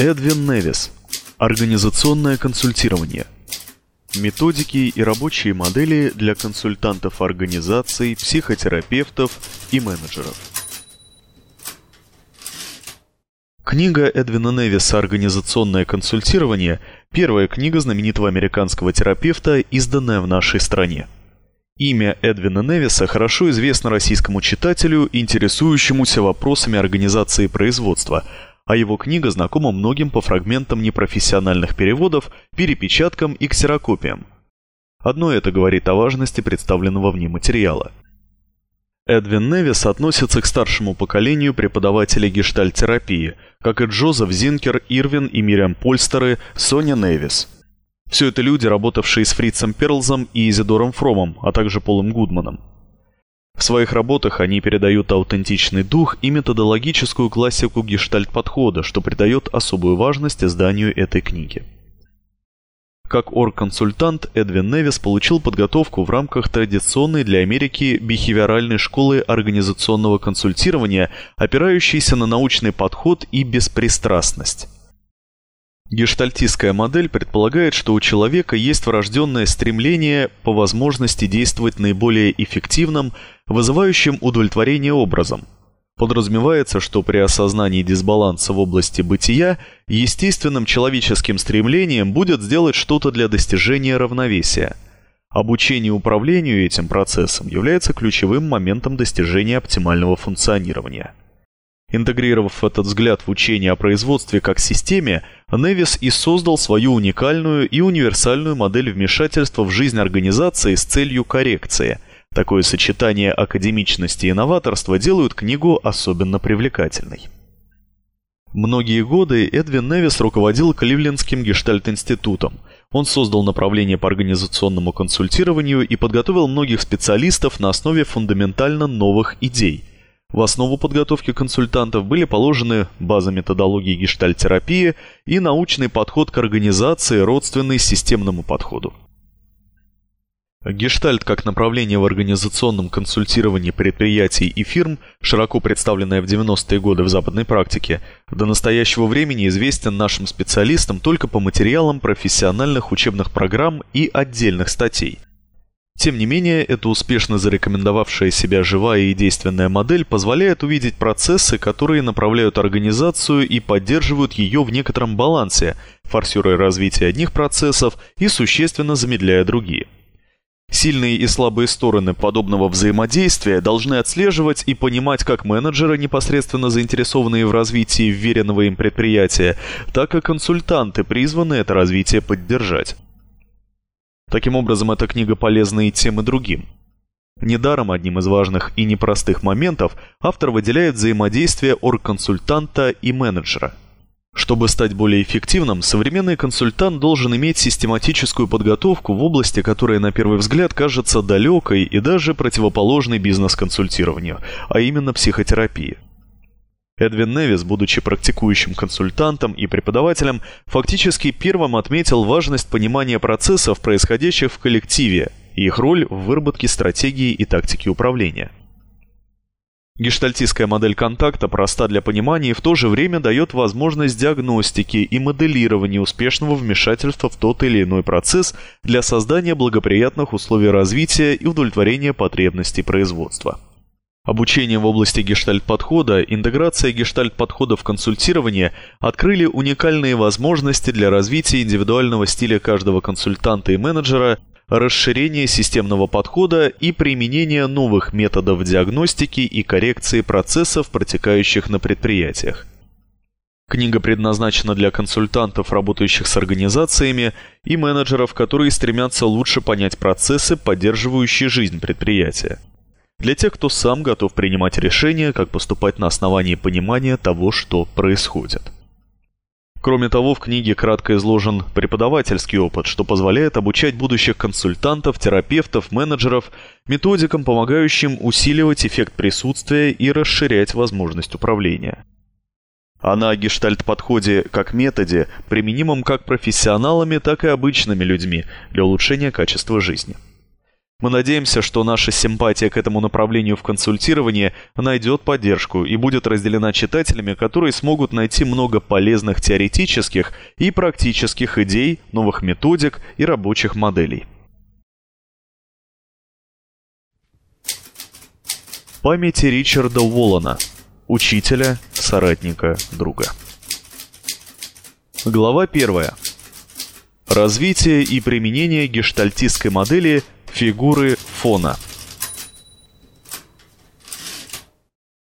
Эдвин Невис. Организационное консультирование. Методики и рабочие модели для консультантов организаций, психотерапевтов и менеджеров. Книга Эдвина Невиса «Организационное консультирование» – первая книга знаменитого американского терапевта, изданная в нашей стране. Имя Эдвина Невиса хорошо известно российскому читателю, интересующемуся вопросами организации производства – а его книга знакома многим по фрагментам непрофессиональных переводов, перепечаткам и ксерокопиям. Одно это говорит о важности представленного в ней материала. Эдвин Невис относится к старшему поколению преподавателей гештальтерапии, как и Джозеф Зинкер, Ирвин и Мириам Польстеры, Соня Невис. Все это люди, работавшие с Фрицем Перлзом и Изидором Фромом, а также Полом Гудманом. В своих работах они передают аутентичный дух и методологическую классику гештальт-подхода, что придает особую важность изданию этой книги. Как оргконсультант Эдвин Невис получил подготовку в рамках традиционной для Америки бихевиоральной школы организационного консультирования, опирающейся на научный подход и беспристрастность. Гештальтистская модель предполагает, что у человека есть врожденное стремление по возможности действовать наиболее эффективным, вызывающим удовлетворение образом. Подразумевается, что при осознании дисбаланса в области бытия естественным человеческим стремлением будет сделать что-то для достижения равновесия. Обучение управлению этим процессом является ключевым моментом достижения оптимального функционирования. Интегрировав этот взгляд в учение о производстве как системе, Невис и создал свою уникальную и универсальную модель вмешательства в жизнь организации с целью коррекции. Такое сочетание академичности и новаторства делают книгу особенно привлекательной. Многие годы Эдвин Невис руководил Кливлендским гештальт-институтом. Он создал направление по организационному консультированию и подготовил многих специалистов на основе фундаментально новых идей – в основу подготовки консультантов были положены база методологии гештальтерапии и научный подход к организации, родственный системному подходу. Гештальт как направление в организационном консультировании предприятий и фирм, широко представленное в 90-е годы в западной практике, до настоящего времени известен нашим специалистам только по материалам профессиональных учебных программ и отдельных статей – тем не менее, эта успешно зарекомендовавшая себя живая и действенная модель позволяет увидеть процессы, которые направляют организацию и поддерживают ее в некотором балансе, форсируя развитие одних процессов и существенно замедляя другие. Сильные и слабые стороны подобного взаимодействия должны отслеживать и понимать как менеджеры, непосредственно заинтересованные в развитии вверенного им предприятия, так и консультанты, призванные это развитие поддержать. Таким образом, эта книга полезна и тем, и другим. Недаром одним из важных и непростых моментов автор выделяет взаимодействие оргконсультанта и менеджера. Чтобы стать более эффективным, современный консультант должен иметь систематическую подготовку в области, которая на первый взгляд кажется далекой и даже противоположной бизнес-консультированию, а именно психотерапии. Эдвин Невис, будучи практикующим консультантом и преподавателем, фактически первым отметил важность понимания процессов, происходящих в коллективе, и их роль в выработке стратегии и тактики управления. Гештальтистская модель контакта проста для понимания и в то же время дает возможность диагностики и моделирования успешного вмешательства в тот или иной процесс для создания благоприятных условий развития и удовлетворения потребностей производства. Обучение в области гештальт-подхода, интеграция гештальт-подхода в консультирование открыли уникальные возможности для развития индивидуального стиля каждого консультанта и менеджера, расширение системного подхода и применение новых методов диагностики и коррекции процессов, протекающих на предприятиях. Книга предназначена для консультантов, работающих с организациями, и менеджеров, которые стремятся лучше понять процессы, поддерживающие жизнь предприятия для тех, кто сам готов принимать решения, как поступать на основании понимания того, что происходит. Кроме того, в книге кратко изложен преподавательский опыт, что позволяет обучать будущих консультантов, терапевтов, менеджеров методикам, помогающим усиливать эффект присутствия и расширять возможность управления. А на гештальт-подходе как методе, применимом как профессионалами, так и обычными людьми для улучшения качества жизни. Мы надеемся, что наша симпатия к этому направлению в консультировании найдет поддержку и будет разделена читателями, которые смогут найти много полезных теоретических и практических идей, новых методик и рабочих моделей. Памяти Ричарда Уоллана, учителя, соратника, друга. Глава 1. Развитие и применение гештальтистской модели фигуры фона –